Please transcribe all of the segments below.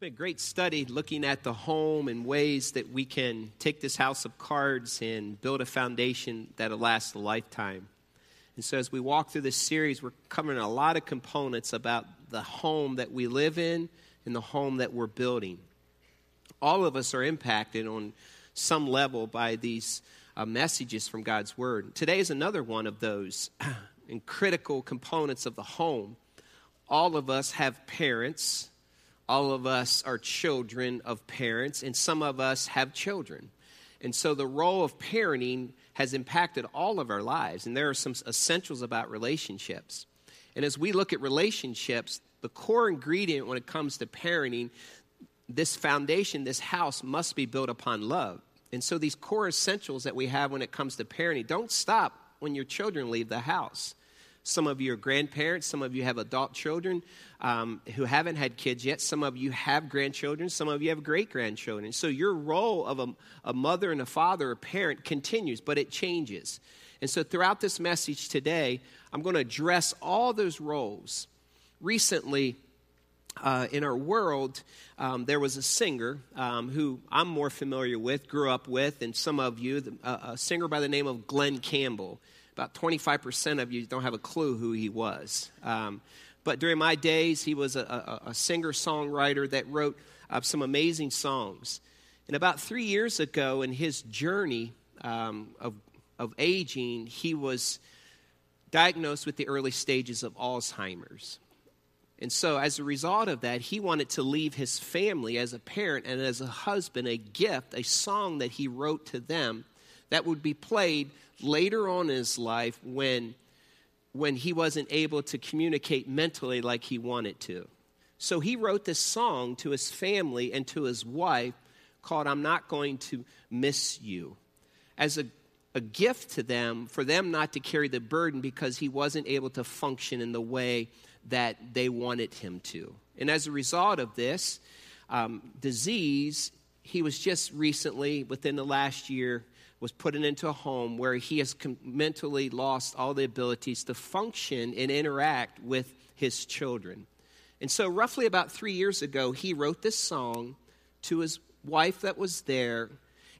been a great study looking at the home and ways that we can take this house of cards and build a foundation that'll last a lifetime. And so, as we walk through this series, we're covering a lot of components about the home that we live in and the home that we're building. All of us are impacted on some level by these uh, messages from God's Word. Today is another one of those and critical components of the home. All of us have parents all of us are children of parents, and some of us have children. And so the role of parenting has impacted all of our lives, and there are some essentials about relationships. And as we look at relationships, the core ingredient when it comes to parenting, this foundation, this house must be built upon love. And so these core essentials that we have when it comes to parenting don't stop when your children leave the house. Some of you are grandparents. Some of you have adult children um, who haven't had kids yet. Some of you have grandchildren. Some of you have great grandchildren. So your role of a, a mother and a father, a parent, continues, but it changes. And so throughout this message today, I'm going to address all those roles. Recently, uh, in our world, um, there was a singer um, who I'm more familiar with, grew up with, and some of you, uh, a singer by the name of Glen Campbell about 25% of you don't have a clue who he was. Um, but during my days, he was a, a, a singer songwriter that wrote uh, some amazing songs. And about three years ago, in his journey um, of, of aging, he was diagnosed with the early stages of Alzheimer's. And so, as a result of that, he wanted to leave his family as a parent and as a husband a gift, a song that he wrote to them that would be played later on in his life when, when he wasn't able to communicate mentally like he wanted to. So he wrote this song to his family and to his wife called I'm Not Going to Miss You as a, a gift to them for them not to carry the burden because he wasn't able to function in the way that they wanted him to. And as a result of this um, disease, he was just recently, within the last year, was put into a home where he has mentally lost all the abilities to function and interact with his children. And so, roughly about three years ago, he wrote this song to his wife that was there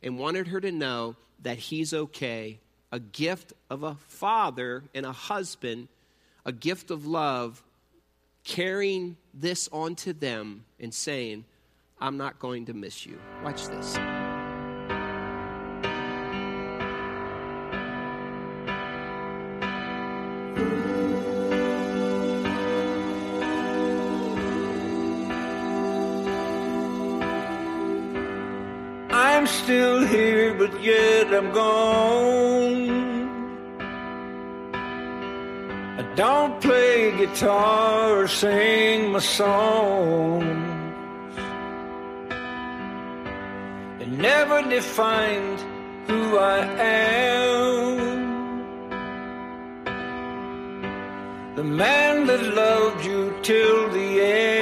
and wanted her to know that he's okay. A gift of a father and a husband, a gift of love, carrying this onto them and saying, I'm not going to miss you. Watch this. Still here, but yet I'm gone. I don't play guitar or sing my songs. It never defined who I am. The man that loved you till the end.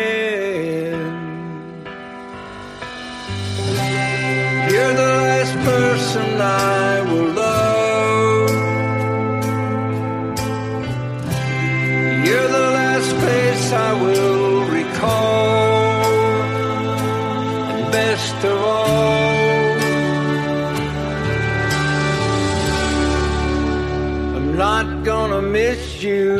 Person I will love. You're the last face I will recall. And best of all, I'm not gonna miss you.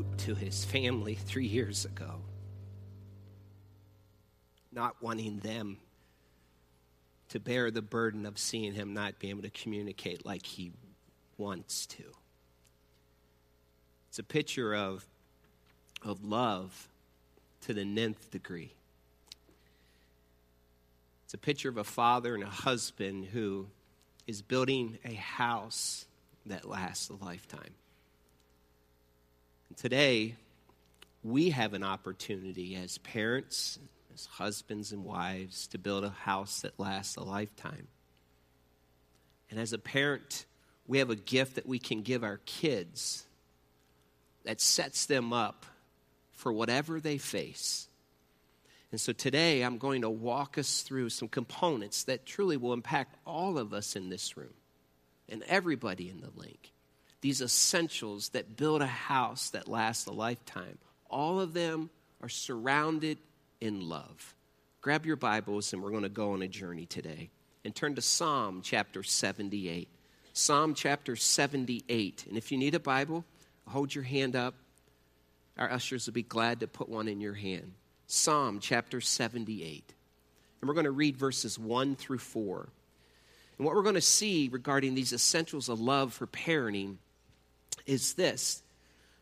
Wrote to his family three years ago. Not wanting them to bear the burden of seeing him not be able to communicate like he wants to. It's a picture of, of love to the nth degree. It's a picture of a father and a husband who is building a house that lasts a lifetime. Today, we have an opportunity as parents, as husbands and wives, to build a house that lasts a lifetime. And as a parent, we have a gift that we can give our kids that sets them up for whatever they face. And so today, I'm going to walk us through some components that truly will impact all of us in this room and everybody in the link. These essentials that build a house that lasts a lifetime. All of them are surrounded in love. Grab your Bibles and we're going to go on a journey today. And turn to Psalm chapter 78. Psalm chapter 78. And if you need a Bible, hold your hand up. Our ushers will be glad to put one in your hand. Psalm chapter 78. And we're going to read verses 1 through 4. And what we're going to see regarding these essentials of love for parenting is this.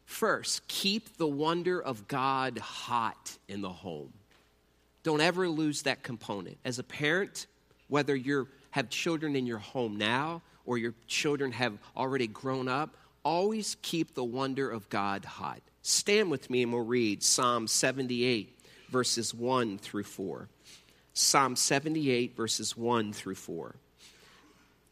First, keep the wonder of God hot in the home. Don't ever lose that component. As a parent, whether you have children in your home now or your children have already grown up, always keep the wonder of God hot. Stand with me and we'll read Psalm 78, verses 1 through 4. Psalm 78, verses 1 through 4.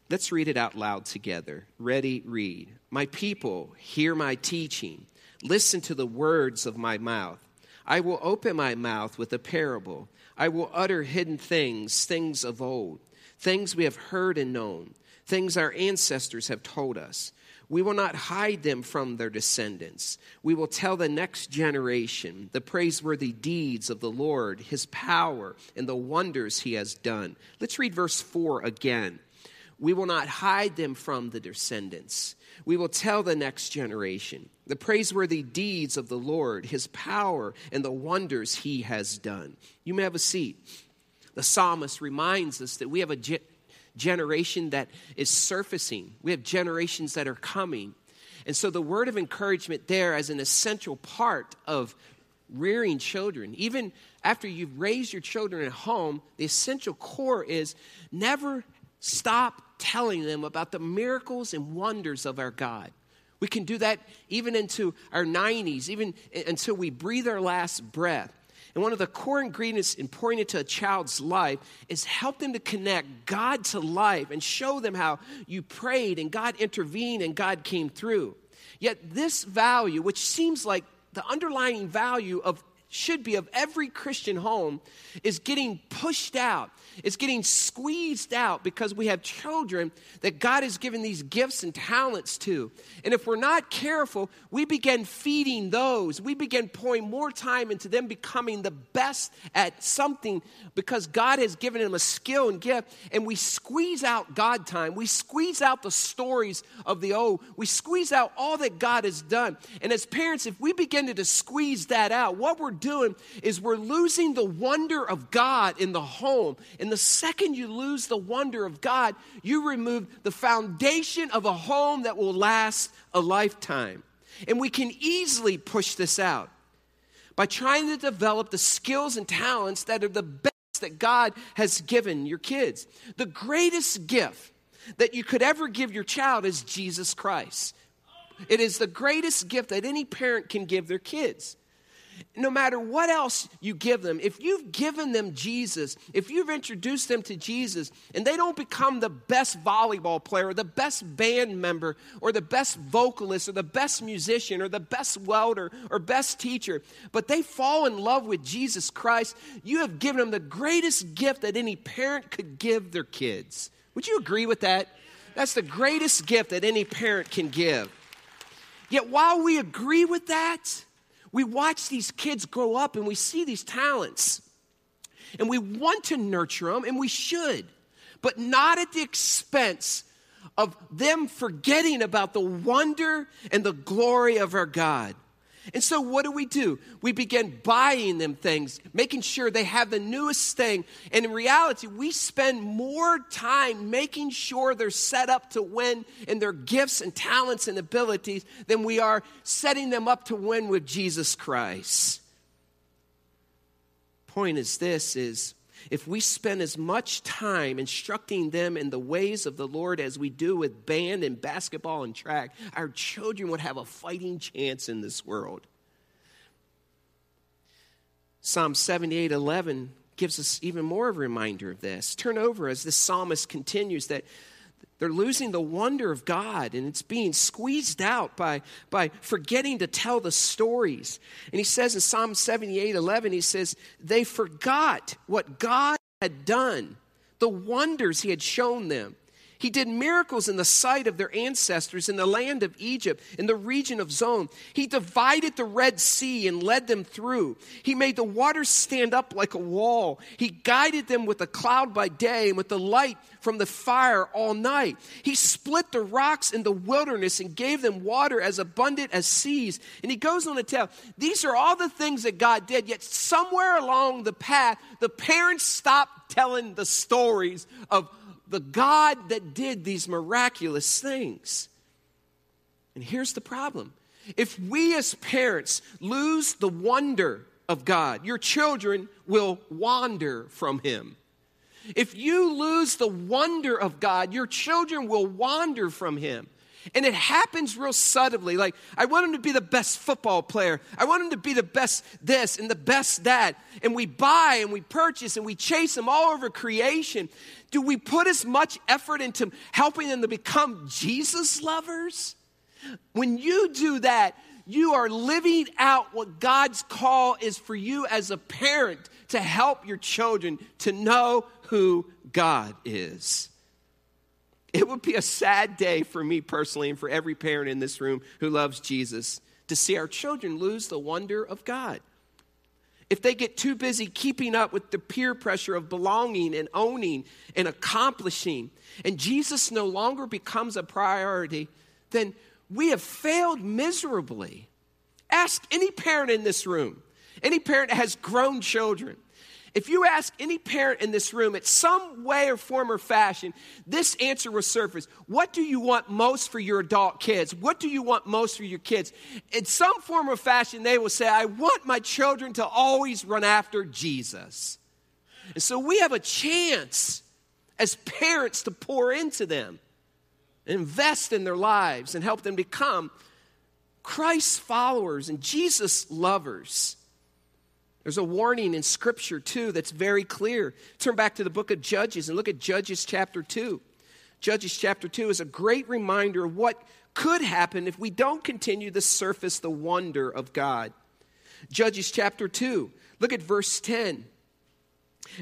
Let's read it out loud together. Ready, read. My people, hear my teaching. Listen to the words of my mouth. I will open my mouth with a parable. I will utter hidden things, things of old, things we have heard and known, things our ancestors have told us. We will not hide them from their descendants. We will tell the next generation the praiseworthy deeds of the Lord, his power, and the wonders he has done. Let's read verse 4 again. We will not hide them from the descendants. We will tell the next generation the praiseworthy deeds of the Lord, his power, and the wonders he has done. You may have a seat. The psalmist reminds us that we have a ge- generation that is surfacing, we have generations that are coming. And so the word of encouragement there as an essential part of rearing children, even after you've raised your children at home, the essential core is never stop telling them about the miracles and wonders of our God. We can do that even into our 90s, even until we breathe our last breath. And one of the core ingredients in pouring into a child's life is help them to connect God to life and show them how you prayed and God intervened and God came through. Yet, this value, which seems like the underlying value of should be of every Christian home is getting pushed out. It's getting squeezed out because we have children that God has given these gifts and talents to. And if we're not careful, we begin feeding those. We begin pouring more time into them becoming the best at something because God has given them a skill and gift. And we squeeze out God time. We squeeze out the stories of the old. We squeeze out all that God has done. And as parents, if we begin to, squeeze that out, what we're doing is we're losing the wonder of God in the home. And the second you lose the wonder of God, you remove the foundation of a home that will last a lifetime. And we can easily push this out by trying to develop the skills and talents that are the best that God has given your kids. The greatest gift that you could ever give your child is Jesus Christ. It is the greatest gift that any parent can give their kids. No matter what else you give them, if you've given them Jesus, if you've introduced them to Jesus, and they don't become the best volleyball player, or the best band member, or the best vocalist, or the best musician, or the best welder, or best teacher, but they fall in love with Jesus Christ, you have given them the greatest gift that any parent could give their kids. Would you agree with that? That's the greatest gift that any parent can give. Yet while we agree with that, we watch these kids grow up and we see these talents. And we want to nurture them, and we should, but not at the expense of them forgetting about the wonder and the glory of our God. And so, what do we do? We begin buying them things, making sure they have the newest thing. And in reality, we spend more time making sure they're set up to win in their gifts and talents and abilities than we are setting them up to win with Jesus Christ. Point is this is if we spend as much time instructing them in the ways of the Lord as we do with band and basketball and track, our children would have a fighting chance in this world. Psalm 78 11 gives us even more of a reminder of this. Turn over as this psalmist continues that they're losing the wonder of God and it's being squeezed out by, by forgetting to tell the stories. And he says in Psalm 78 11, he says, They forgot what God had done, the wonders he had shown them. He did miracles in the sight of their ancestors in the land of Egypt, in the region of Zoan. He divided the Red Sea and led them through. He made the waters stand up like a wall. He guided them with a cloud by day and with the light from the fire all night. He split the rocks in the wilderness and gave them water as abundant as seas. And he goes on to tell these are all the things that God did, yet somewhere along the path, the parents stopped telling the stories of the God that did these miraculous things. And here's the problem if we as parents lose the wonder of God, your children will wander from Him. If you lose the wonder of God, your children will wander from Him. And it happens real subtly. Like, I want him to be the best football player. I want him to be the best this and the best that. And we buy and we purchase and we chase him all over creation. Do we put as much effort into helping them to become Jesus lovers? When you do that, you are living out what God's call is for you as a parent to help your children to know who God is. It would be a sad day for me personally and for every parent in this room who loves Jesus to see our children lose the wonder of God. If they get too busy keeping up with the peer pressure of belonging and owning and accomplishing, and Jesus no longer becomes a priority, then we have failed miserably. Ask any parent in this room, any parent that has grown children. If you ask any parent in this room, at some way or form or fashion, this answer will surface. What do you want most for your adult kids? What do you want most for your kids? In some form or fashion, they will say, I want my children to always run after Jesus. And so we have a chance as parents to pour into them, invest in their lives, and help them become Christ's followers and Jesus lovers. There's a warning in Scripture, too, that's very clear. Turn back to the book of Judges and look at Judges chapter 2. Judges chapter 2 is a great reminder of what could happen if we don't continue to surface the wonder of God. Judges chapter 2, look at verse 10.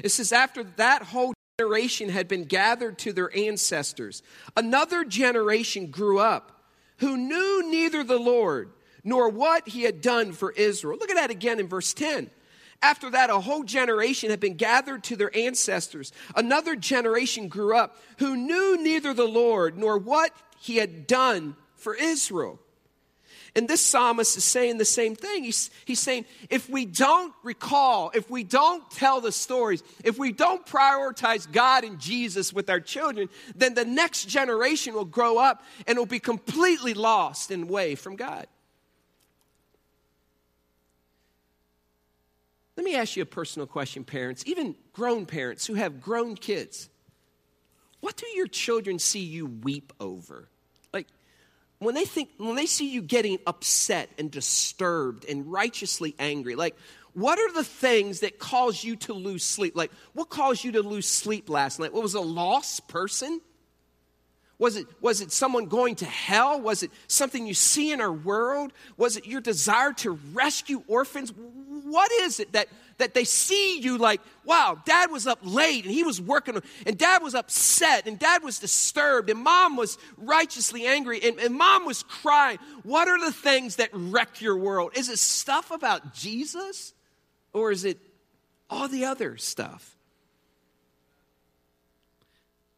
It says, After that whole generation had been gathered to their ancestors, another generation grew up who knew neither the Lord nor what he had done for Israel. Look at that again in verse 10. After that, a whole generation had been gathered to their ancestors. Another generation grew up who knew neither the Lord nor what he had done for Israel. And this psalmist is saying the same thing. He's, he's saying, if we don't recall, if we don't tell the stories, if we don't prioritize God and Jesus with our children, then the next generation will grow up and will be completely lost and away from God. Let me ask you a personal question, parents, even grown parents who have grown kids. What do your children see you weep over? Like, when they think when they see you getting upset and disturbed and righteously angry like what are the things that cause you to lose sleep like what caused you to lose sleep last night what was a lost person was it, was it someone going to hell? Was it something you see in our world? Was it your desire to rescue orphans? What is it that, that they see you like, wow, dad was up late and he was working, and dad was upset, and dad was disturbed, and mom was righteously angry, and, and mom was crying? What are the things that wreck your world? Is it stuff about Jesus, or is it all the other stuff?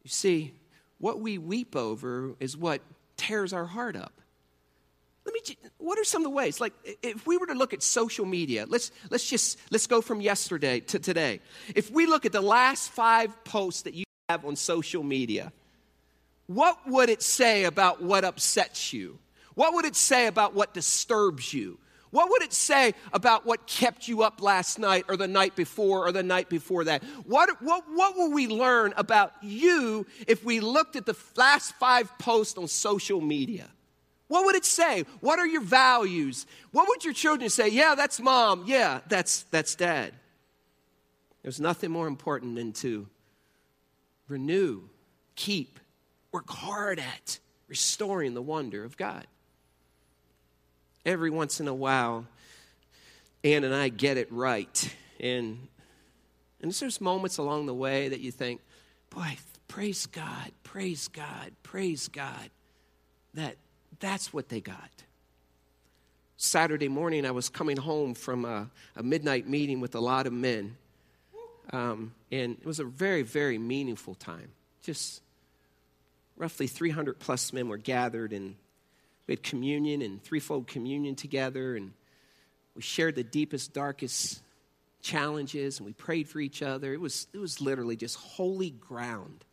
You see, what we weep over is what tears our heart up. Let me, what are some of the ways? Like, if we were to look at social media, let's, let's just, let's go from yesterday to today. If we look at the last five posts that you have on social media, what would it say about what upsets you? What would it say about what disturbs you? What would it say about what kept you up last night or the night before or the night before that? What, what, what will we learn about you if we looked at the last five posts on social media? What would it say? What are your values? What would your children say? Yeah, that's mom. Yeah, that's, that's dad. There's nothing more important than to renew, keep, work hard at restoring the wonder of God every once in a while, Ann and I get it right. And, and there's moments along the way that you think, boy, praise God, praise God, praise God. That, that's what they got. Saturday morning, I was coming home from a, a midnight meeting with a lot of men. Um, and it was a very, very meaningful time. Just roughly 300 plus men were gathered, and we had communion and threefold communion together, and we shared the deepest, darkest challenges, and we prayed for each other. It was, it was literally just holy ground.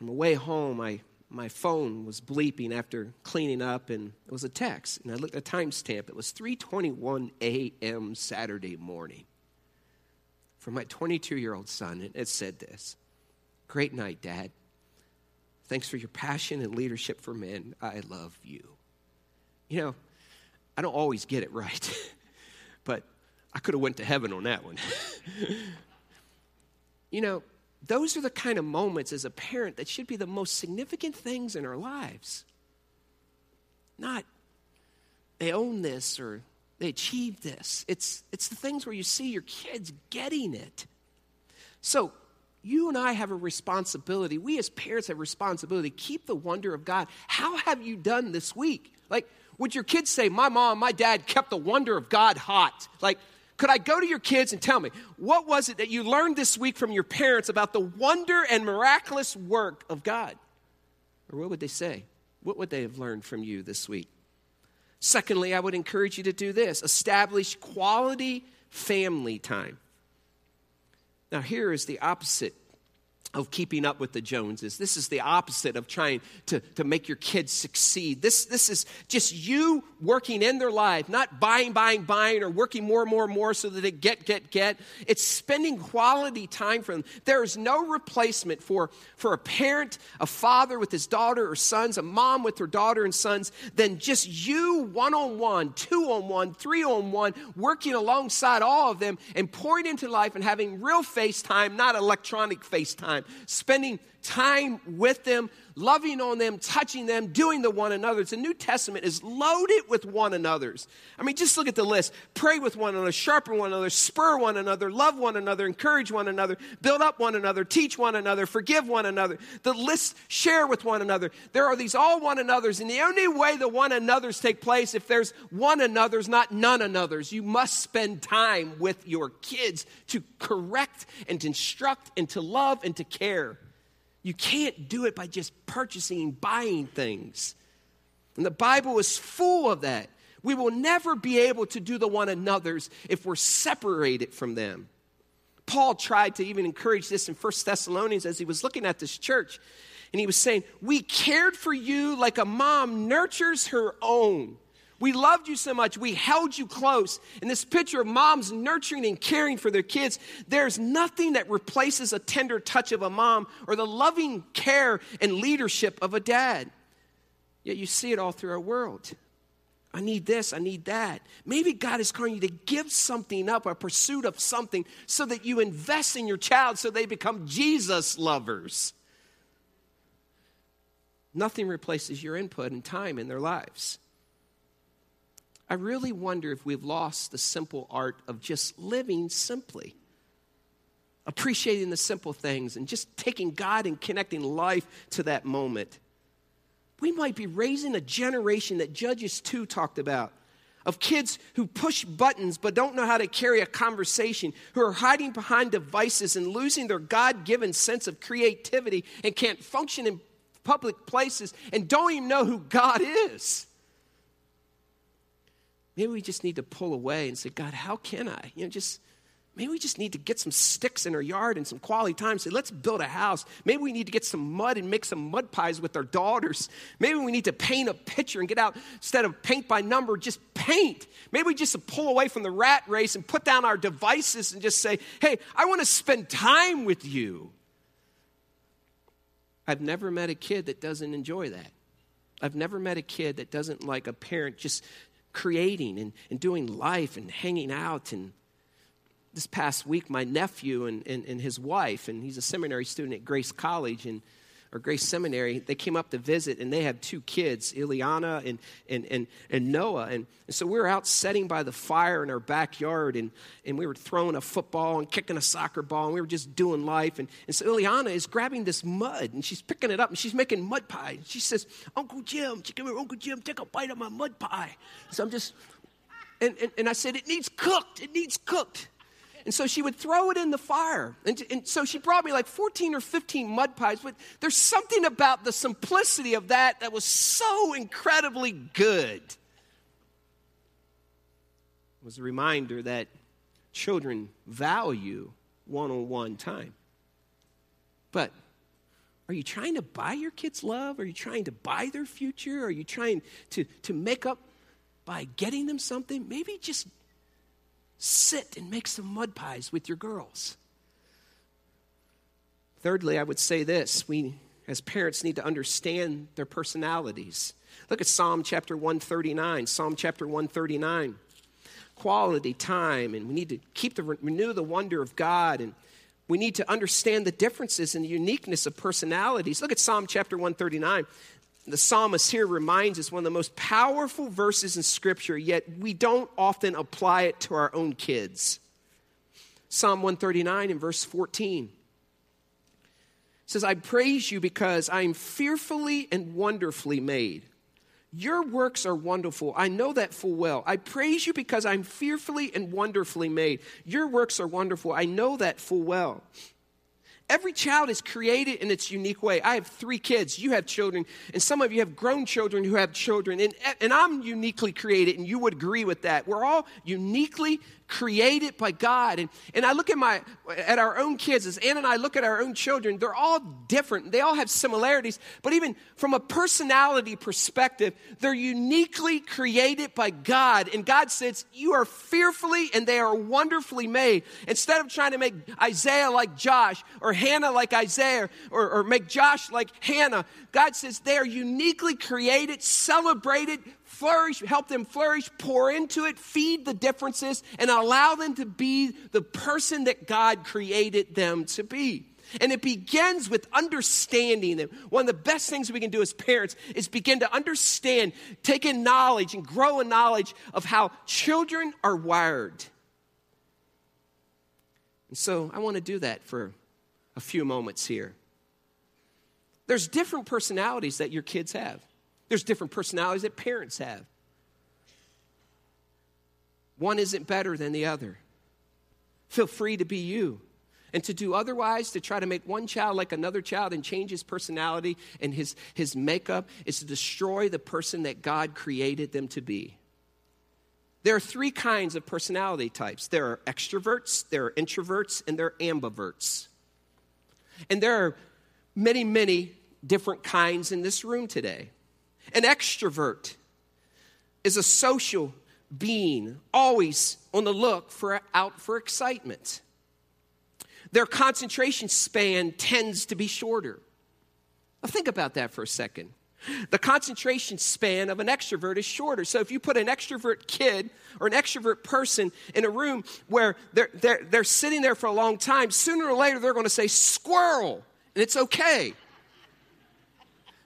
On the way home, I, my phone was bleeping after cleaning up, and it was a text. And I looked at the timestamp. It was 3:21 a.m. Saturday morning from my 22-year-old son, and it said this: "Great night, Dad. Thanks for your passion and leadership for men. I love you. You know, I don't always get it right, but I could have went to heaven on that one. you know, those are the kind of moments as a parent that should be the most significant things in our lives. Not they own this or they achieved this. It's, it's the things where you see your kids getting it. So, you and I have a responsibility. We as parents have a responsibility. Keep the wonder of God. How have you done this week? Like, would your kids say, My mom, my dad kept the wonder of God hot? Like, could I go to your kids and tell me, what was it that you learned this week from your parents about the wonder and miraculous work of God? Or what would they say? What would they have learned from you this week? Secondly, I would encourage you to do this establish quality family time. Now, here is the opposite of keeping up with the Joneses. This is the opposite of trying to, to make your kids succeed. This, this is just you working in their life, not buying, buying, buying, or working more, more, more so that they get, get, get. It's spending quality time for them. There is no replacement for, for a parent, a father with his daughter or sons, a mom with her daughter and sons, than just you one on one, two on one, three on one, working alongside all of them and pouring into life and having real face time, not electronic face time spending time with them, loving on them, touching them, doing the one another's. The New Testament is loaded with one another's. I mean, just look at the list. Pray with one another, sharpen one another, spur one another, love one another, encourage one another, build up one another, teach one another, forgive one another. The list, share with one another. There are these all one another's, and the only way the one another's take place if there's one another's, not none another's. You must spend time with your kids to correct and to instruct and to love and to care. You can't do it by just purchasing, buying things. And the Bible is full of that. We will never be able to do the one another's if we're separated from them. Paul tried to even encourage this in 1 Thessalonians as he was looking at this church. And he was saying, We cared for you like a mom nurtures her own. We loved you so much. We held you close. In this picture of moms nurturing and caring for their kids, there's nothing that replaces a tender touch of a mom or the loving care and leadership of a dad. Yet you see it all through our world. I need this, I need that. Maybe God is calling you to give something up, a pursuit of something, so that you invest in your child so they become Jesus lovers. Nothing replaces your input and time in their lives. I really wonder if we've lost the simple art of just living simply, appreciating the simple things, and just taking God and connecting life to that moment. We might be raising a generation that Judges 2 talked about of kids who push buttons but don't know how to carry a conversation, who are hiding behind devices and losing their God given sense of creativity and can't function in public places and don't even know who God is. Maybe we just need to pull away and say, God, how can I? You know, just maybe we just need to get some sticks in our yard and some quality time. Say, let's build a house. Maybe we need to get some mud and make some mud pies with our daughters. Maybe we need to paint a picture and get out instead of paint by number, just paint. Maybe we just pull away from the rat race and put down our devices and just say, hey, I want to spend time with you. I've never met a kid that doesn't enjoy that. I've never met a kid that doesn't like a parent just creating and, and doing life and hanging out. And this past week, my nephew and, and, and his wife, and he's a seminary student at Grace College, and or Grace Seminary, they came up to visit and they have two kids, Ileana and, and, and, and Noah. And, and so we were out sitting by the fire in our backyard and, and we were throwing a football and kicking a soccer ball and we were just doing life. And, and so Ileana is grabbing this mud and she's picking it up and she's making mud pie. And she says, Uncle Jim, come here, Uncle Jim, take a bite of my mud pie. So I'm just, and, and, and I said, it needs cooked, it needs cooked. And so she would throw it in the fire. And, and, so she brought me like 14 or 15 mud pies. But there's something about the simplicity of that that was so incredibly good. It was a reminder that children value one on one time. But are you trying to buy your kids love? Are you trying to buy their future? Are you trying to, to make up by getting them something? Maybe just Sit and make some mud pies with your girls. Thirdly, I would say this we, as parents, need to understand their personalities. Look at Psalm chapter 139. Psalm chapter 139. Quality time, and we need to keep the renew the wonder of God, and we need to understand the differences and the uniqueness of personalities. Look at Psalm chapter 139 the psalmist here reminds us one of the most powerful verses in Scripture, yet we don't often apply it to our own kids. Psalm 139 and verse 14 says, I praise you because I am fearfully and wonderfully made. Your works are wonderful. I know that full well. I praise you because I'm fearfully and wonderfully made. Your works are wonderful. I know that full well. Every child is created in its unique way. I have three kids. You have children. And some of you have grown children who have children. And, and I'm uniquely created, and you would agree with that. We're all uniquely created by God. And, and I look at my at our own kids, as Ann and I look at our own children, they're all different. They all have similarities, but even from a personality perspective, they're uniquely created by God. And God says, You are fearfully and they are wonderfully made. Instead of trying to make Isaiah like Josh or Hannah like Isaiah or, or make Josh like Hannah, God says they are uniquely created, celebrated, flourish, help them flourish, pour into it, feed the differences, and allow them to be the person that God created them to be. And it begins with understanding them. One of the best things we can do as parents is begin to understand, take in knowledge, and grow a knowledge of how children are wired. And so I want to do that for a few moments here. There's different personalities that your kids have. There's different personalities that parents have. One isn't better than the other. Feel free to be you. And to do otherwise, to try to make one child like another child and change his personality and his, his makeup, is to destroy the person that God created them to be. There are three kinds of personality types there are extroverts, there are introverts, and there are ambiverts. And there are many, many different kinds in this room today. An extrovert is a social being, always on the look for out for excitement. Their concentration span tends to be shorter. Now think about that for a second. The concentration span of an extrovert is shorter. So if you put an extrovert kid or an extrovert person in a room where they're, they're, they're sitting there for a long time, sooner or later they're going to say squirrel, and it's okay.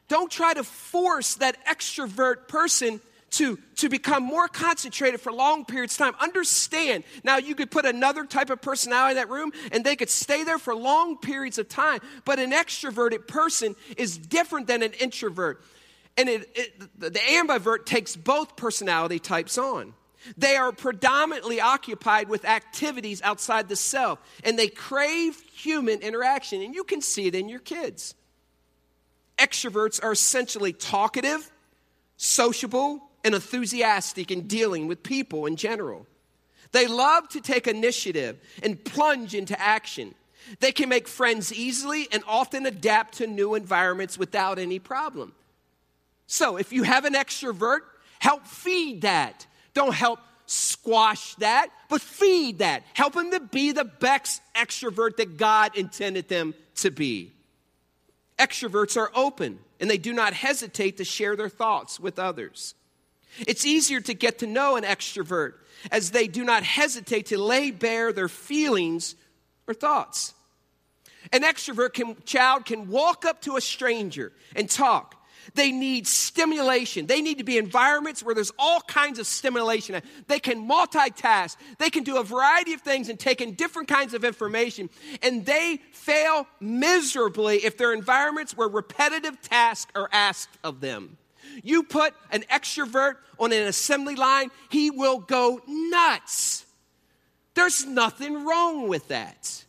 Don't try to force that extrovert person to, to become more concentrated for long periods of time. Understand, now you could put another type of personality in that room and they could stay there for long periods of time. But an extroverted person is different than an introvert. And it, it, the ambivert takes both personality types on. They are predominantly occupied with activities outside the self, and they crave human interaction. And you can see it in your kids. Extroverts are essentially talkative, sociable, and enthusiastic in dealing with people in general. They love to take initiative and plunge into action. They can make friends easily and often adapt to new environments without any problem. So, if you have an extrovert, help feed that. Don't help squash that, but feed that. Help them to be the best extrovert that God intended them to be. Extroverts are open and they do not hesitate to share their thoughts with others. It's easier to get to know an extrovert as they do not hesitate to lay bare their feelings or thoughts. An extrovert can, child can walk up to a stranger and talk. They need stimulation. They need to be environments where there's all kinds of stimulation. They can multitask. They can do a variety of things and take in different kinds of information. And they fail miserably if they're environments where repetitive tasks are asked of them. You put an extrovert on an assembly line, he will go nuts. There's nothing wrong with that.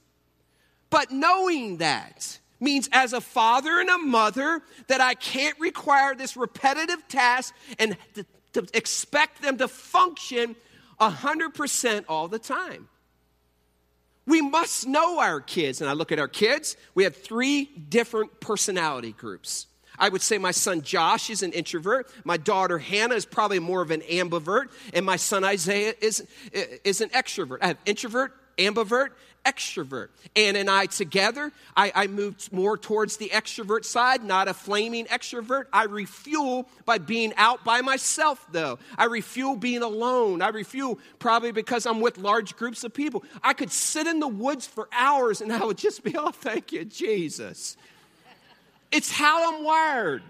But knowing that means, as a father and a mother, that I can't require this repetitive task and to, to expect them to function 100% all the time. We must know our kids. And I look at our kids, we have three different personality groups. I would say my son Josh is an introvert. My daughter Hannah is probably more of an ambivert. And my son Isaiah is, is an extrovert. I have introvert, ambivert, extrovert. Ann and I together, I, I, moved more towards the extrovert side, not a flaming extrovert. I refuel by being out by myself, though. I refuel being alone. I refuel probably because I'm with large groups of people. I could sit in the woods for hours and I would just be, oh, thank you, Jesus. It's how I'm wired.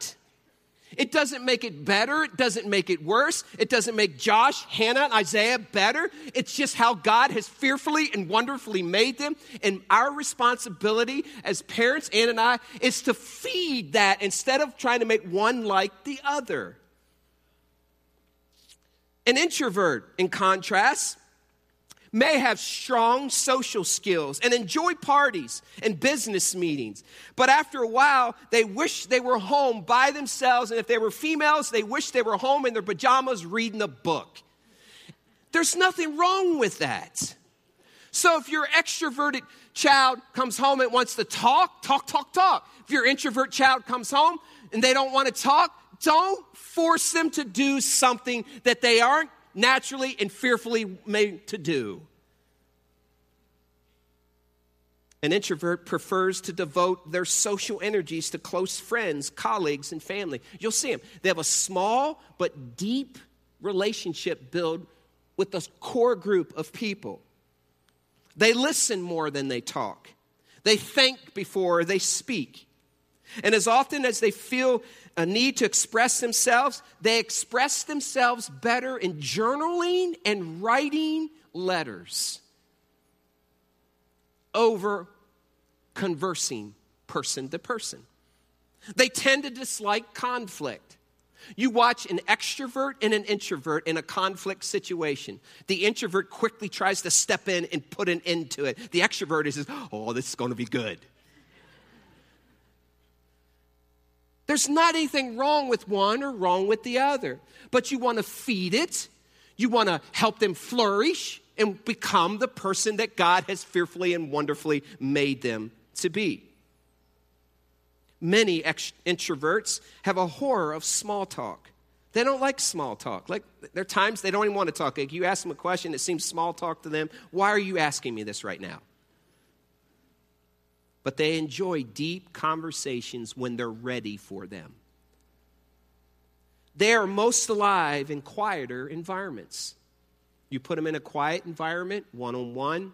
It doesn't make it better. It doesn't make it worse. It doesn't make Josh, Hannah, and Isaiah better. It's just how God has fearfully and wonderfully made them. And our responsibility as parents, Ann and I, is to feed that instead of trying to make one like the other. An introvert, in contrast, may have strong social skills and enjoy parties and business meetings. But after a while, they wish they were home by themselves. And if they were females, they wish they were home in their pajamas reading a book. There's nothing wrong with that. So if your extroverted child comes home and wants to talk, talk, talk, talk. If your introvert child comes home and they don't want to talk, don't force them to do something that they aren't naturally and fearfully made to do. An introvert prefers to devote their social energies to close friends, colleagues, and family. You'll see them. They have a small but deep relationship built with a core group of people. They listen more than they talk. They think before they speak. And as often as they feel a need to express themselves, they express themselves better in journaling and writing letters over conversing person to person. They tend to dislike conflict. You watch an extrovert and an introvert in a conflict situation. The introvert quickly tries to step in and put an end to it. The extrovert is, oh, this is going to be good. There's not anything wrong with one or wrong with the other, but you want to feed it, you want to help them flourish and become the person that God has fearfully and wonderfully made them to be. Many introverts have a horror of small talk. They don't like small talk. Like there are times they don't even want to talk. Like you ask them a question, it seems small talk to them. Why are you asking me this right now? But they enjoy deep conversations when they're ready for them. They are most alive in quieter environments. You put them in a quiet environment, one on one,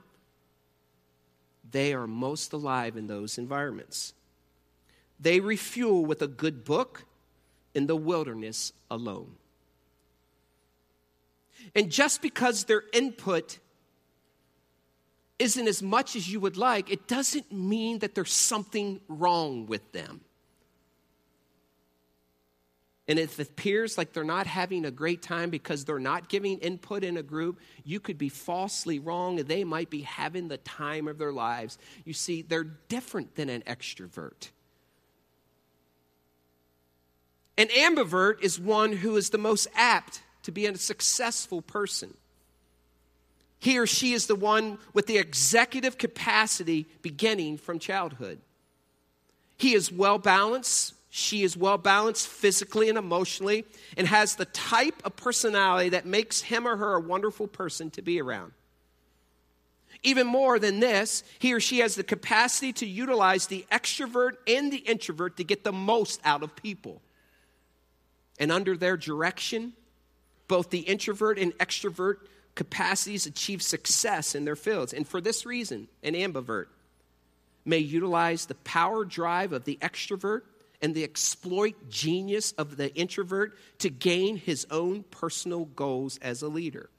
they are most alive in those environments. They refuel with a good book in the wilderness alone. And just because their input isn't as much as you would like, it doesn't mean that there's something wrong with them. And if it appears like they're not having a great time because they're not giving input in a group, you could be falsely wrong they might be having the time of their lives. You see, they're different than an extrovert. An ambivert is one who is the most apt to be a successful person. He or she is the one with the executive capacity beginning from childhood. He is well balanced, she is well balanced physically and emotionally, and has the type of personality that makes him or her a wonderful person to be around. Even more than this, he or she has the capacity to utilize the extrovert and the introvert to get the most out of people. And under their direction, both the introvert and extrovert capacities achieve success in their fields. And for this reason, an ambivert may utilize the power drive of the extrovert and the exploit genius of the introvert to gain his own personal goals as a leader.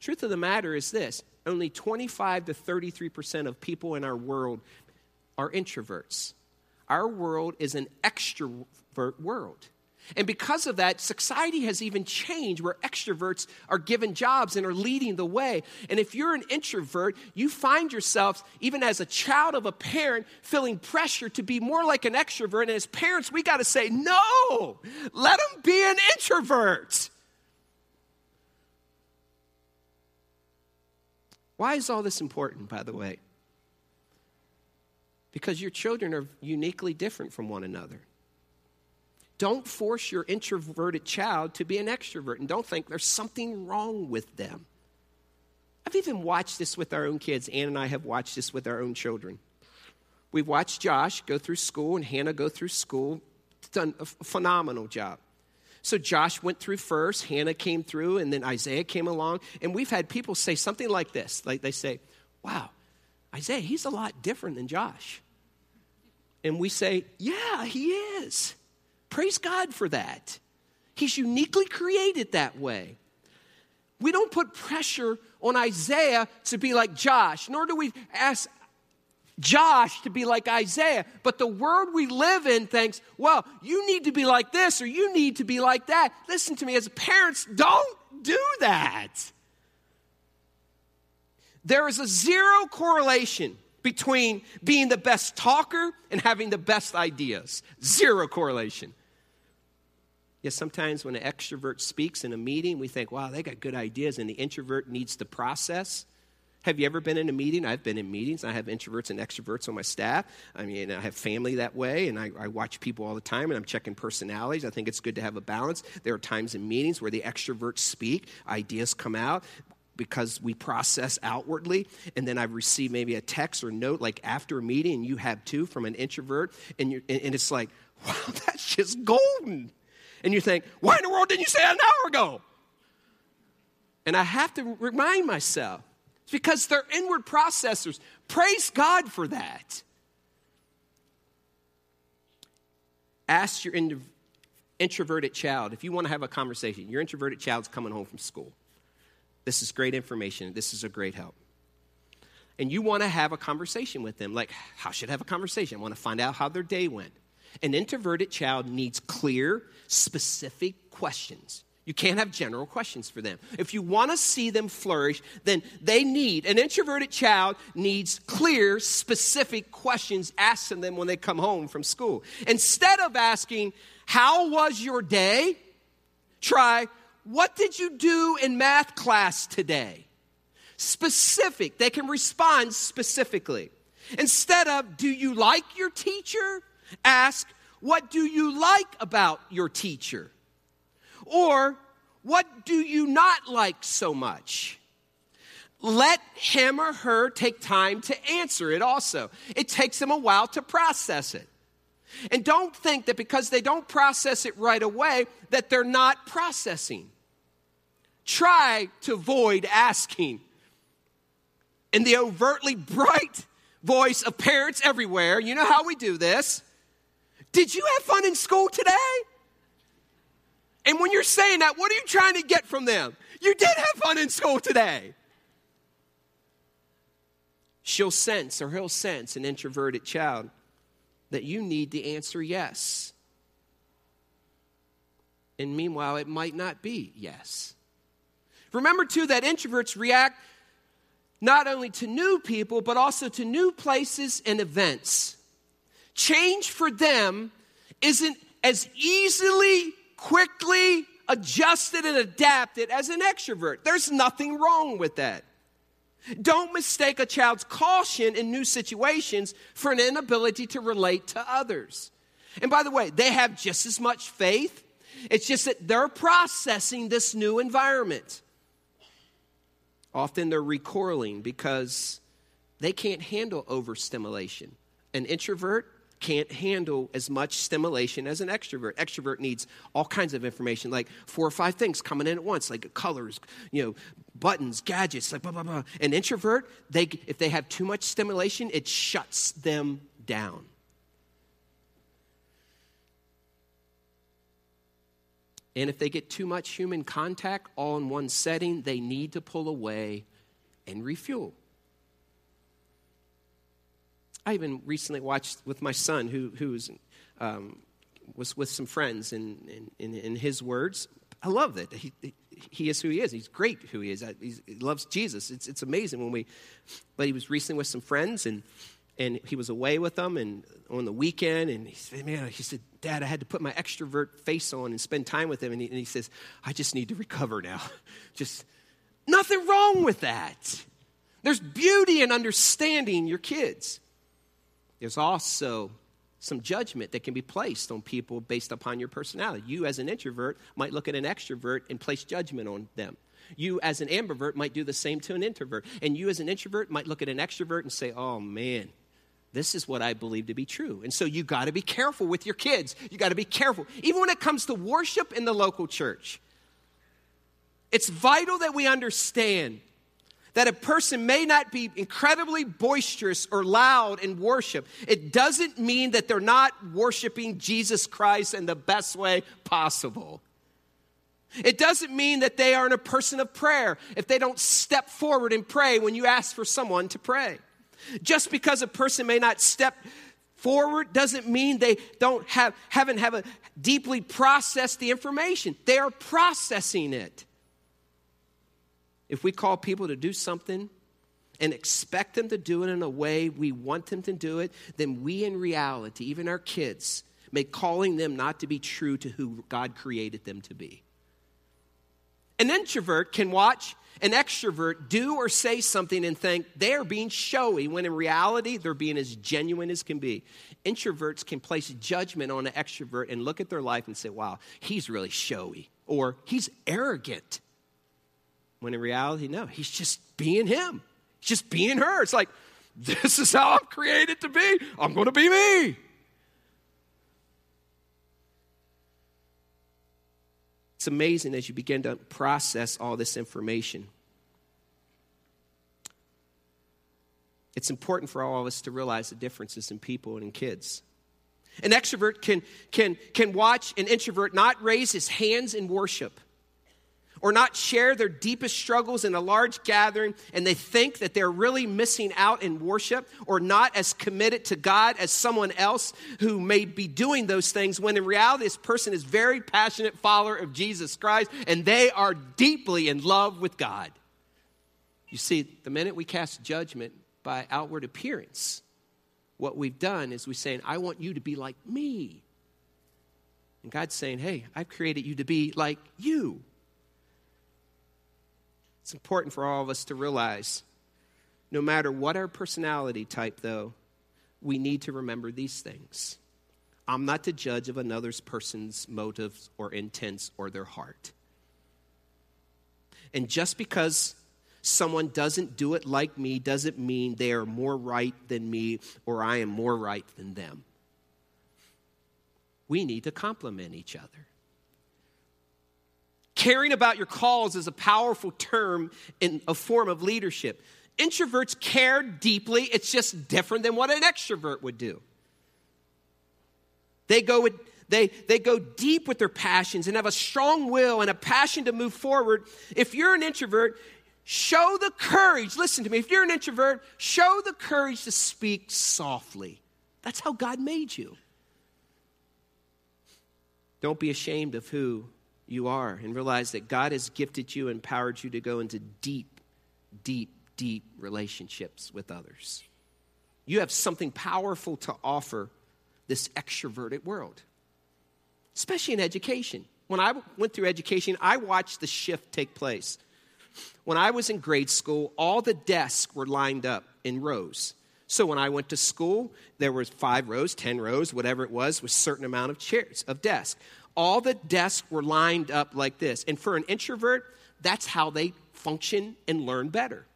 Truth of the matter is this only 25 to 33% of people in our world are introverts. Our world is an extrovert world. And because of that, society has even changed where extroverts are given jobs and are leading the way. And if you're an introvert, you find yourself, even as a child of a parent, feeling pressure to be more like an extrovert. And as parents, we got to say, no, let them be an introvert. Why is all this important, by the way? Because your children are uniquely different from one another. Don't force your introverted child to be an extrovert and don't think there's something wrong with them. I've even watched this with our own kids. Ann and I have watched this with our own children. We've watched Josh go through school and Hannah go through school. It's Done a phenomenal job. So Josh went through first, Hannah came through, and then Isaiah came along. And we've had people say something like this like they say, Wow, Isaiah, he's a lot different than Josh. And we say, Yeah, he is. Praise God for that. He's uniquely created that way. We don't put pressure on Isaiah to be like Josh, nor do we ask Josh to be like Isaiah. But the world we live in thinks, well, you need to be like this or you need to be like that. Listen to me, as parents, don't do that. There is a zero correlation between being the best talker and having the best ideas. Zero correlation. Yes, sometimes when an extrovert speaks in a meeting, we think, wow, they got good ideas, and the introvert needs to process. Have you ever been in a meeting? I've been in meetings. I have introverts and extroverts on my staff. I mean, I have family that way, and I, I, watch people all the time, and I'm checking personalities. I think it's good to have a balance. There are times in meetings where the extroverts speak, ideas come out because we process outwardly. And then I receive maybe a text or note like after a meeting, and you have two from an introvert, and, and it's like, wow, that's just golden and you think, why in the world didn't you say that an hour ago? And I have to remind myself, it's because they're inward processors. Praise God for that. Ask your introverted child if you want to have a conversation. Your introverted child's coming home from school. This is great information. This is a great help. And you want to have a conversation with them. Like, how should I have a conversation? I want to find out how their day went. An introverted child needs clear, specific questions. You can't have general questions for them. If you want to see them flourish, then they need, an introverted child needs clear, specific questions asked of them when they come home from school. Instead of asking, How was your day? Try, What did you do in math class today? Specific. They can respond specifically. Instead of, Do you like your teacher? Ask, What do you like about your teacher? Or, What do you not like so much? Let him or her take time to answer it also. It takes them a while to process it. And don't think that because they don't process it right away that they're not processing. Try to avoid asking. In the overtly bright voice of parents everywhere, you know how we do this. Did you have fun in school today? And when you're saying that, what are you trying to get from them? You did have fun in school today. She'll sense or he'll sense an introverted child that you need to answer yes. And meanwhile, it might not be yes. Remember, too, that introverts react not only to new people, but also to new places and events. Change for them isn't as easily, quickly adjusted and adapted as an extrovert. There's nothing wrong with that. Don't mistake a child's caution in new situations for an inability to relate to others. And by the way, they have just as much faith. It's just that they're processing this new environment. Often they're recoiling because they can't handle overstimulation. An introvert can't handle as much stimulation as an extrovert. Extrovert needs all kinds of information, like four or five things coming in at once, like colors, you know, buttons, gadgets, like blah blah blah. An introvert, they if they have too much stimulation, it shuts them down. And if they get too much human contact all in one setting, they need to pull away and refuel. I even recently watched with my son, who, who was, um, was with some friends, in, in, in, his words, I love that. He, he is who he is. He's great who he is. He's, he loves Jesus. It's, it's amazing when we, but he was recently with some friends, and, and he was away with them and on the weekend, and he said, man, he said, Dad, I had to put my extrovert face on and spend time with him. And he, and he says, I just need to recover now. just nothing wrong with that. There's beauty in understanding your kids. There's also some judgment that can be placed on people based upon your personality. You, as an introvert, might look at an extrovert and place judgment on them. You, as an ambivert, might do the same to an introvert. And you, as an introvert, might look at an extrovert and say, oh man, this is what I believe to be true. And so you got to be careful with your kids. You got to be careful. Even when it comes to worship in the local church, it's vital that we understand that a person may not be incredibly boisterous or loud in worship, it doesn't mean that they're not worshiping Jesus Christ in the best way possible. It doesn't mean that they aren't a person of prayer if they don't step forward and pray when you ask for someone to pray. Just because a person may not step forward doesn't mean they don't have haven't have a deeply processed the information. They are processing it. If we call people to do something and expect them to do it in a way we want them to do it, then we in reality, even our kids, make calling them not to be true to who God created them to be. An introvert can watch an extrovert do or say something and think they're being showy when in reality they're being as genuine as can be. Introverts can place judgment on an extrovert and look at their life and say, wow, he's really showy or he's arrogant. When in reality, no, he's just being him. He's just being her. It's like, this is how I'm created to be. I'm going to be me. It's amazing as you begin to process all this information. It's important for all of us to realize the differences in people and in kids. An extrovert can, can, can watch an introvert not raise his hands in worship or not share their deepest struggles in a large gathering and they think that they're really missing out in worship or not as committed to God as someone else who may be doing those things when in reality this person is very passionate follower of Jesus Christ and they are deeply in love with God. You see, the minute we cast judgment by outward appearance, what we've done is we're saying, I want you to be like me. And God's saying, Hey, I've created you to be like you. It's important for all of us to realize no matter what our personality type, though, we need to remember these things. I'm not the judge of another's person's motives or intents or their heart. And just because someone doesn't do it like me doesn't mean they are more right than me or I am more right than them. we need to complement each other. Caring about your calls is a powerful term in a form of leadership. Introverts care deeply, it's just different than what an extrovert would do. They go with they, they go deep with their passions and have a strong will and a passion to move forward. If you're an introvert, show the courage. Listen to me. If you're an introvert, show the courage to speak softly. That's how God made you. Don't be ashamed of who you are and realize that God has gifted you, empowered you to go into deep, deep, deep relationships with others. You have something powerful to offer this extroverted world, especially in education. When I went through education, I watched the shift take place. When I was in grade school, all the desks were lined up in rows. So when I went to school, there was five rows, 10 rows, whatever it was, with certain amount of chairs, of desks. All the desks were lined up like this. And for an introvert, that's how they function and learn better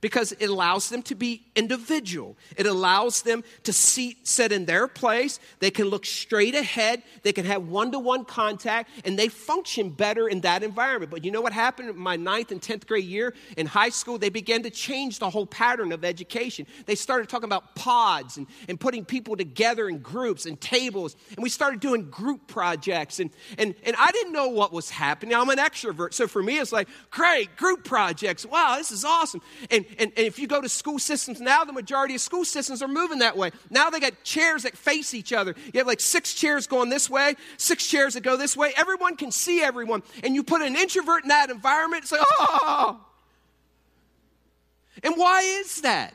because it allows them to be individual. It allows them to see, sit in their place. They can look straight ahead. They can have one to one contact, and they function better in that environment. But you know what happened in my ninth and 10th grade year in high school? They began to change the whole pattern of education. They started talking about pods and, and putting people together in groups and tables, and we started doing group projects. And, and, and I didn't know what was happening. I'm an extrovert, so for me, it's like, great, group projects. Wow, this is awesome. And and, and, and if you go to school systems now, the majority of school systems are moving that way. Now they got chairs that face each other. You have like six chairs going this way, six chairs that go this way. Everyone can see everyone. And you put an introvert in that environment, it's like, oh. And why is that?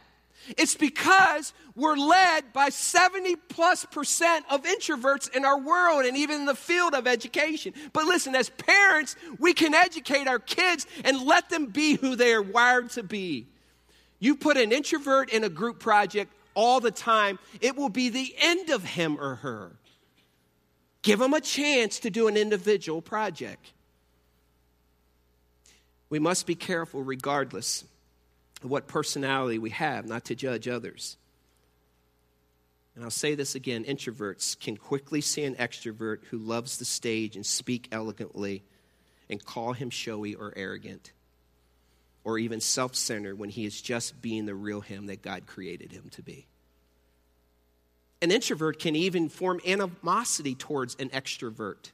It's because we're led by 70 plus percent of introverts in our world and even in the field of education. But listen, as parents, we can educate our kids and let them be who they are wired to be. You put an introvert in a group project all the time, it will be the end of him or her. Give them a chance to do an individual project. We must be careful, regardless of what personality we have, not to judge others. And I'll say this again introverts can quickly see an extrovert who loves the stage and speak elegantly and call him showy or arrogant or even self centered when he is just being the real him that God created him to be. An introvert can even form animosity towards an extrovert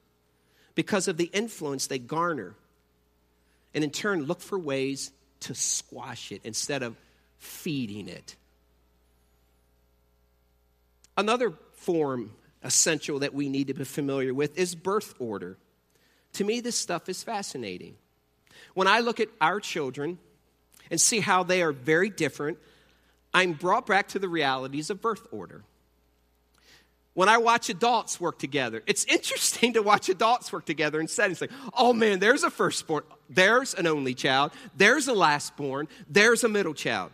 because of the influence they garner, and in turn look for ways to squash it instead of feeding it. Another form essential that we need to be familiar with is birth order. To me, this stuff is fascinating. When I look at our children and see how they are very different, I'm brought back to the realities of birth order. When I watch adults work together, it's interesting to watch adults work together in settings like, oh man, there's a firstborn, there's an only child, there's a lastborn, there's a middle child.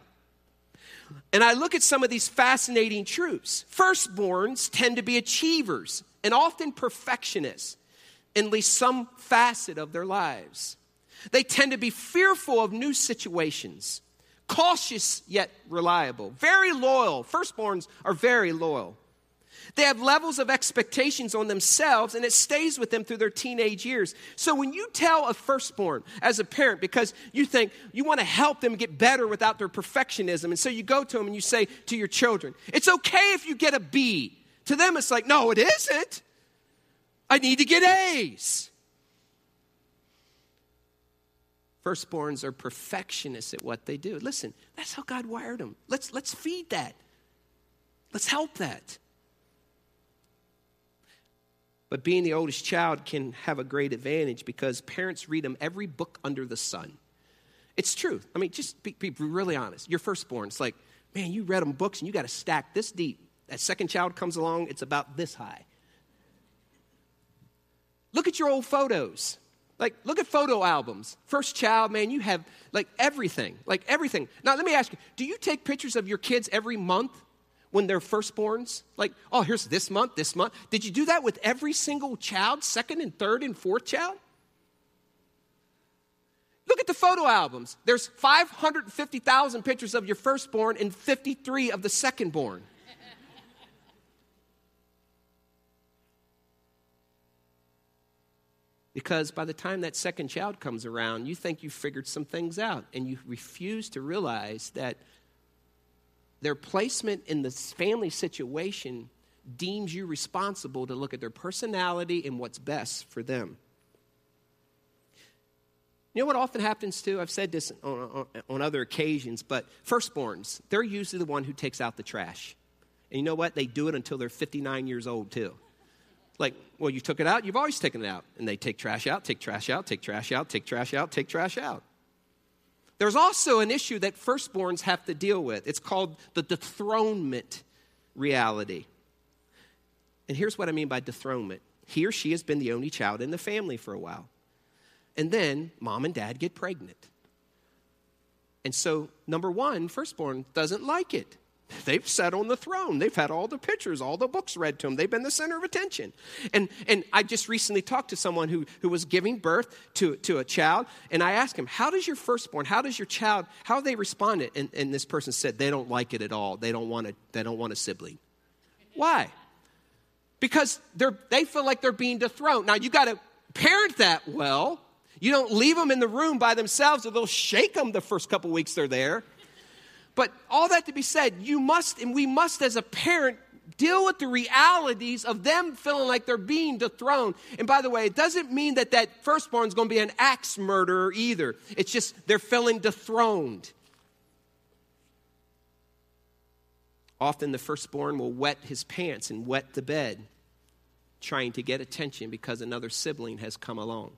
And I look at some of these fascinating truths. Firstborns tend to be achievers and often perfectionists in at least some facet of their lives. They tend to be fearful of new situations, cautious yet reliable, very loyal. Firstborns are very loyal. They have levels of expectations on themselves, and it stays with them through their teenage years. So when you tell a firstborn as a parent, because you think you want to help them get better without their perfectionism, and so you go to them and you say to your children, It's okay if you get a B. To them, it's like, No, it isn't. I need to get A's. Firstborns are perfectionists at what they do. Listen, that's how God wired them. Let's, let's feed that. Let's help that. But being the oldest child can have a great advantage because parents read them every book under the sun. It's true. I mean, just be, be really honest. Your firstborn, it's like, man, you read them books and you got to stack this deep. That second child comes along, it's about this high. Look at your old photos. Like, look at photo albums. First child, man, you have like everything, like everything. Now, let me ask you do you take pictures of your kids every month when they're firstborns? Like, oh, here's this month, this month. Did you do that with every single child, second and third and fourth child? Look at the photo albums. There's 550,000 pictures of your firstborn and 53 of the secondborn. Because by the time that second child comes around, you think you've figured some things out and you refuse to realize that their placement in the family situation deems you responsible to look at their personality and what's best for them. You know what often happens too? I've said this on, on, on, other occasions, but firstborns, they're usually the one who takes out the trash. And you know what? They do it until they're 59 years old too. Like, well, you took it out, you've always taken it out. And they take trash out, take trash out, take trash out, take trash out, take trash out. There's also an issue that firstborns have to deal with. It's called the dethronement reality. And here's what I mean by dethronement he or she has been the only child in the family for a while. And then mom and dad get pregnant. And so, number one, firstborn doesn't like it. They've sat on the throne. They've had all the pictures, all the books read to them. They've been the center of attention. And, and I just recently talked to someone who, who was giving birth to, to a child, and I asked him, How does your firstborn, how does your child, how they responded? And, and this person said, They don't like it at all. They don't want a, they don't want a sibling. Why? Because they're, they feel like they're being dethroned. Now, you got to parent that well. You don't leave them in the room by themselves, or they'll shake them the first couple weeks they're there. But all that to be said, you must, and we must as a parent, deal with the realities of them feeling like they're being dethroned. And by the way, it doesn't mean that that firstborn is going to be an axe murderer either. It's just they're feeling dethroned. Often the firstborn will wet his pants and wet the bed, trying to get attention because another sibling has come along.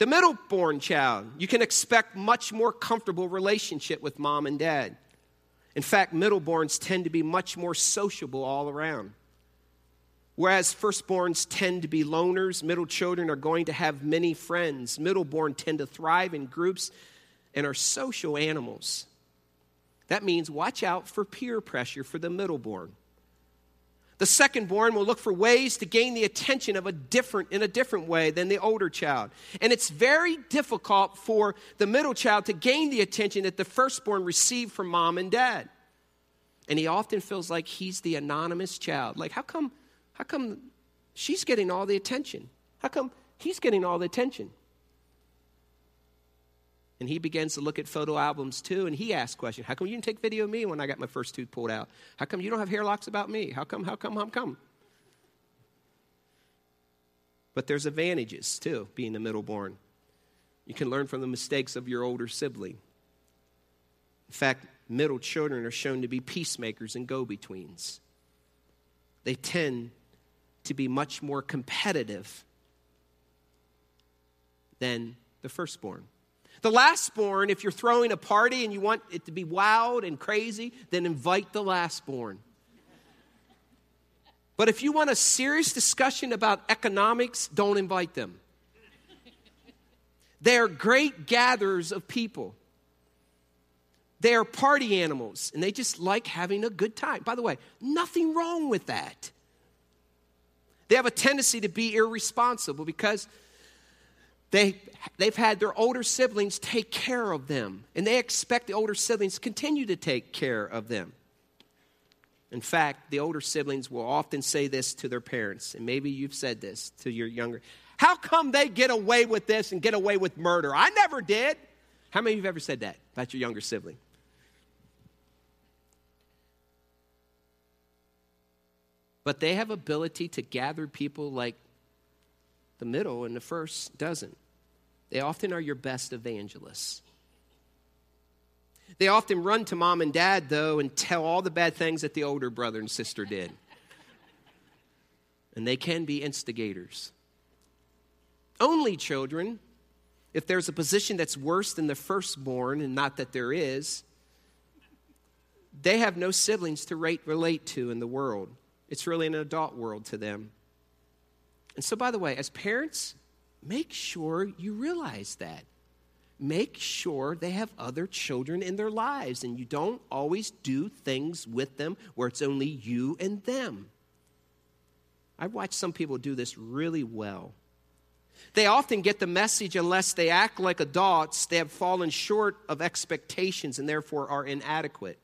The middle born child, you can expect much more comfortable relationship with mom and dad. In fact, middleborns tend to be much more sociable all around. Whereas firstborns tend to be loners, middle children are going to have many friends. Middleborn tend to thrive in groups and are social animals. That means watch out for peer pressure for the middleborn. The second born will look for ways to gain the attention of a different in a different way than the older child. And it's very difficult for the middle child to gain the attention that the firstborn received from mom and dad. And he often feels like he's the anonymous child. Like how come how come she's getting all the attention? How come he's getting all the attention? And he begins to look at photo albums too, and he asks questions. How come you didn't take video of me when I got my first tooth pulled out? How come you don't have hair locks about me? How come, how come, how come? But there's advantages too, being the middle born. You can learn from the mistakes of your older sibling. In fact, middle children are shown to be peacemakers and go betweens. They tend to be much more competitive than the firstborn. The lastborn, if you're throwing a party and you want it to be wild and crazy, then invite the lastborn. But if you want a serious discussion about economics, don't invite them. They are great gatherers of people. They are party animals and they just like having a good time. By the way, nothing wrong with that. They have a tendency to be irresponsible because they, they've had their older siblings take care of them, and they expect the older siblings to continue to take care of them. In fact, the older siblings will often say this to their parents, and maybe you've said this to your younger. How come they get away with this and get away with murder? I never did. How many of you have ever said that about your younger sibling? But they have ability to gather people like the middle and the first doesn't. They often are your best evangelists. They often run to mom and dad, though, and tell all the bad things that the older brother and sister did. And they can be instigators. Only children, if there's a position that's worse than the firstborn, and not that there is, they have no siblings to relate to in the world. It's really an adult world to them. And so, by the way, as parents, make sure you realize that. Make sure they have other children in their lives and you don't always do things with them where it's only you and them. I've watched some people do this really well. They often get the message unless they act like adults, they have fallen short of expectations and therefore are inadequate.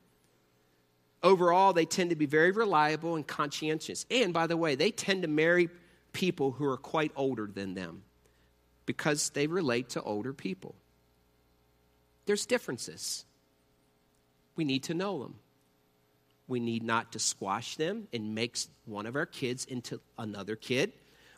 Overall, they tend to be very reliable and conscientious. And by the way, they tend to marry people who are quite older than them because they relate to older people. There's differences. We need to know them. We need not to squash them and make one of our kids into another kid.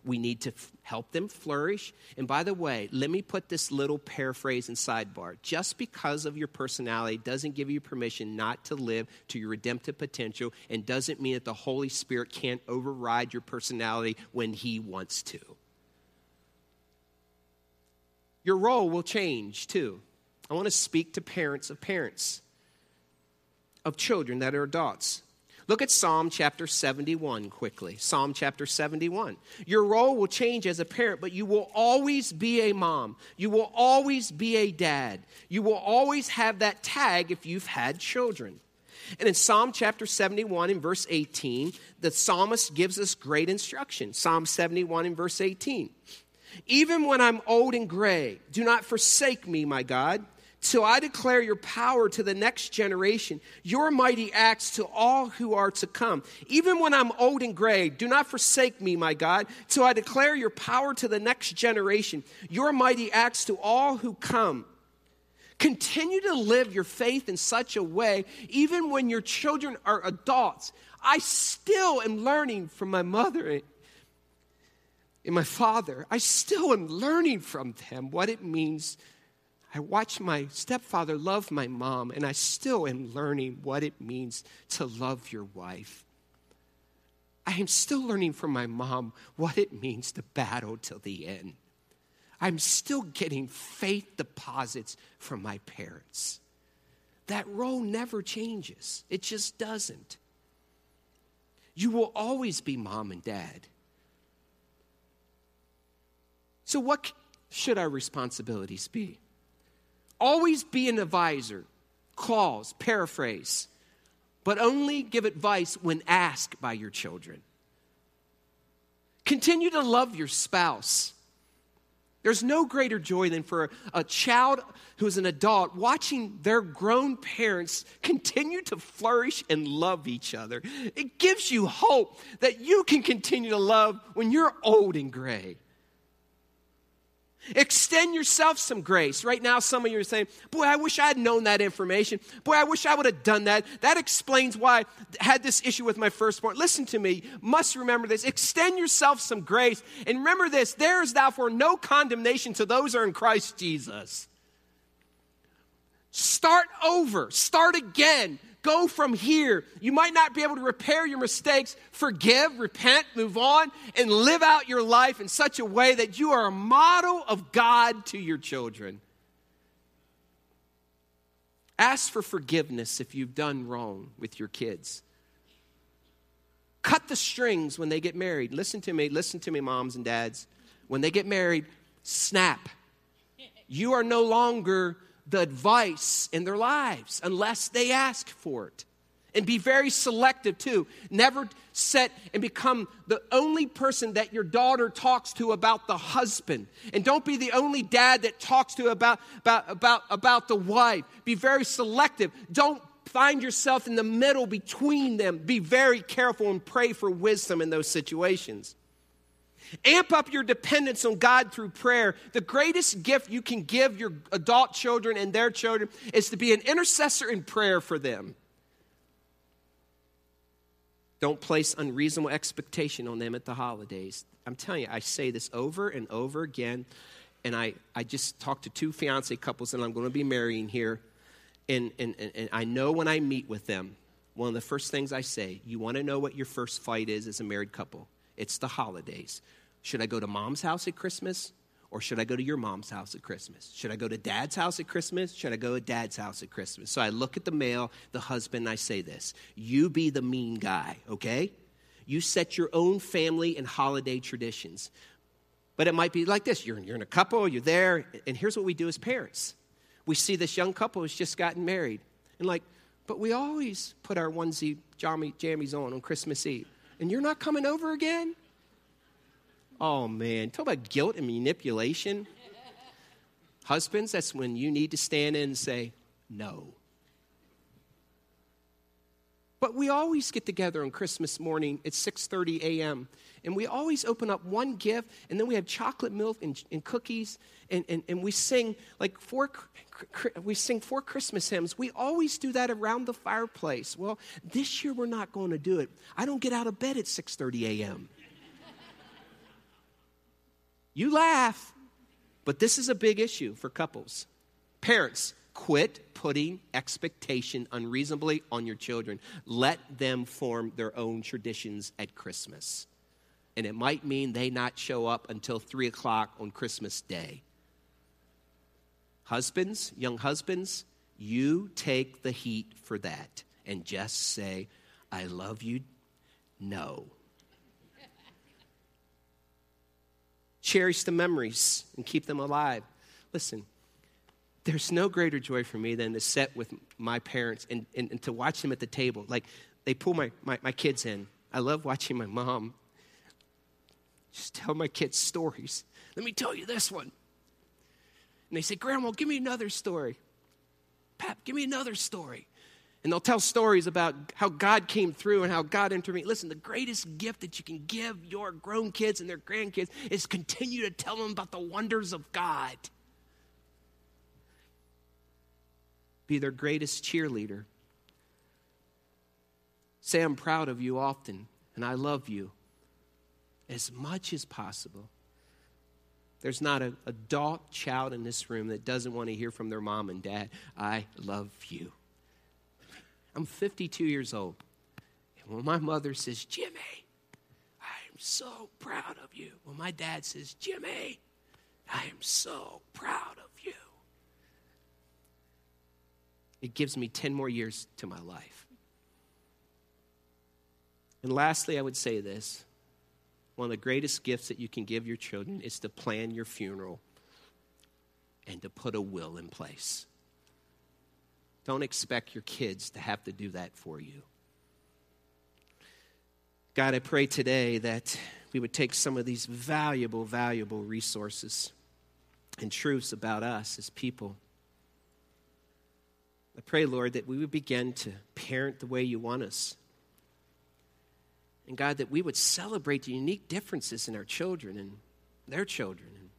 We need to f- help them flourish. And by the way, let me put this little paraphrase and sidebar. Just because of your personality doesn't give you permission not to live to your redemptive potential and doesn't mean that the Holy Spirit can't override your personality when He wants to. Your role will change too. I want to speak to parents of parents of children that are adults. Look at Psalm chapter 71 quickly. Psalm chapter 71. Your role will change as a parent, but you will always be a mom. You will always be a dad. You will always have that tag if you've had children. And in Psalm chapter 71, in verse 18, the psalmist gives us great instruction. Psalm 71, in verse 18. Even when I'm old and gray, do not forsake me, my God. So I declare your power to the next generation, your mighty acts to all who are to come. Even when I'm old and gray, do not forsake me, my God. So I declare your power to the next generation, your mighty acts to all who come. Continue to live your faith in such a way, even when your children are adults. I still am learning from my mother and my father. I still am learning from them what it means I watched my stepfather love my mom, and I still am learning what it means to love your wife. I am still learning from my mom what it means to battle till the end. I'm still getting faith deposits from my parents. That role never changes, it just doesn't. You will always be mom and dad. So, what should our responsibilities be? Always be an advisor, clause, paraphrase, but only give advice when asked by your children. Continue to love your spouse. There's no greater joy than for a, child who's an adult watching their grown parents continue to flourish and love each other. It gives you hope that you can continue to love when you're old and gray. Extend yourself some grace. Right now, some of you are saying, Boy, I wish I had known that information. Boy, I wish I would have done that. That explains why I had this issue with my firstborn. Listen to me. Must remember this. Extend yourself some grace. And remember this there is therefore no condemnation to those who are in Christ Jesus. Start over, start again. Go from here. You might not be able to repair your mistakes. Forgive, repent, move on, and live out your life in such a way that you are a model of God to your children. Ask for forgiveness if you've done wrong with your kids. Cut the strings when they get married. Listen to me, listen to me, moms and dads. When they get married, snap. You are no longer the advice in their lives unless they ask for it. And be very selective too. Never set and become the only person that your daughter talks to about the husband. And don't be the only dad that talks to about, about, about, about the wife. Be very selective. Don't find yourself in the middle between them. Be very careful and pray for wisdom in those situations. Amp up your dependence on God through prayer. The greatest gift you can give your adult children and their children is to be an intercessor in prayer for them. Don't place unreasonable expectation on them at the holidays. I'm telling you, I say this over and over again. And I, I just talked to two fiance couples that I'm going to be marrying here. And, and, and I know when I meet with them, one of the first things I say, you want to know what your first fight is as a married couple? It's the holidays. Should I go to mom's house at Christmas or should I go to your mom's house at Christmas? Should I go to dad's house at Christmas? Should I go to dad's house at Christmas? So I look at the male, the husband, and I say this You be the mean guy, okay? You set your own family and holiday traditions. But it might be like this you're, you're in a couple, you're there, and here's what we do as parents we see this young couple who's just gotten married, and like, but we always put our onesie jammies on on Christmas Eve. And you're not coming over again? Oh man, talk about guilt and manipulation. Husbands, that's when you need to stand in and say, no. But we always get together on Christmas morning at 6:30 a.m. and we always open up one gift and then we have chocolate milk and, and cookies and, and, and we sing like four we sing four Christmas hymns. We always do that around the fireplace. Well, this year we're not going to do it. I don't get out of bed at 6:30 a.m. you laugh, but this is a big issue for couples. Parents, quit putting expectation unreasonably on your children. Let them form their own traditions at Christmas. And it might mean they not show up until 3 o'clock on Christmas Day. Husbands, young husbands, you take the heat for that and just say, I love you. No. Cherish the memories and keep them alive. Listen, there's no greater joy for me than to sit with my parents and, and, and to watch them at the table. Like, they pull my, my, my kids in. I love watching my mom just tell my kids stories. Let me tell you this one. And they say, Grandma, give me another story. Pap, give me another story. And they'll tell stories about how God came through and how God intervened. Listen, the greatest gift that you can give your grown kids and their grandkids is continue to tell them about the wonders of God. be their greatest cheerleader. Say, I'm proud of you often, and I love you as much as possible. There's not an adult child in this room that doesn't want to hear from their mom and dad, I love you. I'm 52 years old. And when my mother says, Jimmy, I am so proud of you. When my dad says, Jimmy, I am so proud of you it gives me 10 more years to my life. And lastly, I would say this one of the greatest gifts that you can give your children is to plan your funeral and to put a will in place. Don't expect your kids to have to do that for you. God, I pray today that we would take some of these valuable, valuable resources and truths about us as people I pray, Lord, that we would begin to parent the way you want us. And God, that we would celebrate the unique differences in our children and their children. And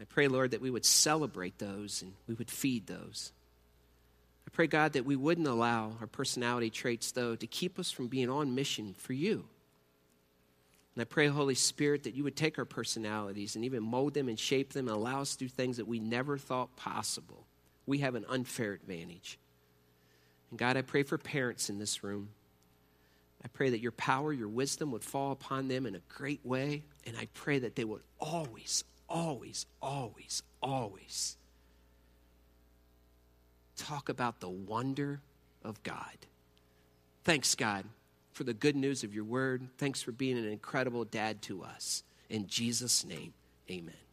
I pray, Lord, that we would celebrate those and we would feed those. I pray, God, that we wouldn't allow our personality traits, though, to keep us from being on mission for you. And I pray, Holy Spirit, that you would take our personalities and even mold them and shape them and allow us to do things that we never thought possible we have an unfair advantage. And God, I pray for parents in this room. I pray that your power, your wisdom would fall upon them in a great way. And I pray that they would always, always, always, always talk about the wonder of God. Thanks, God, for the good news of your word. Thanks for being an incredible dad to us. In Jesus' name, amen.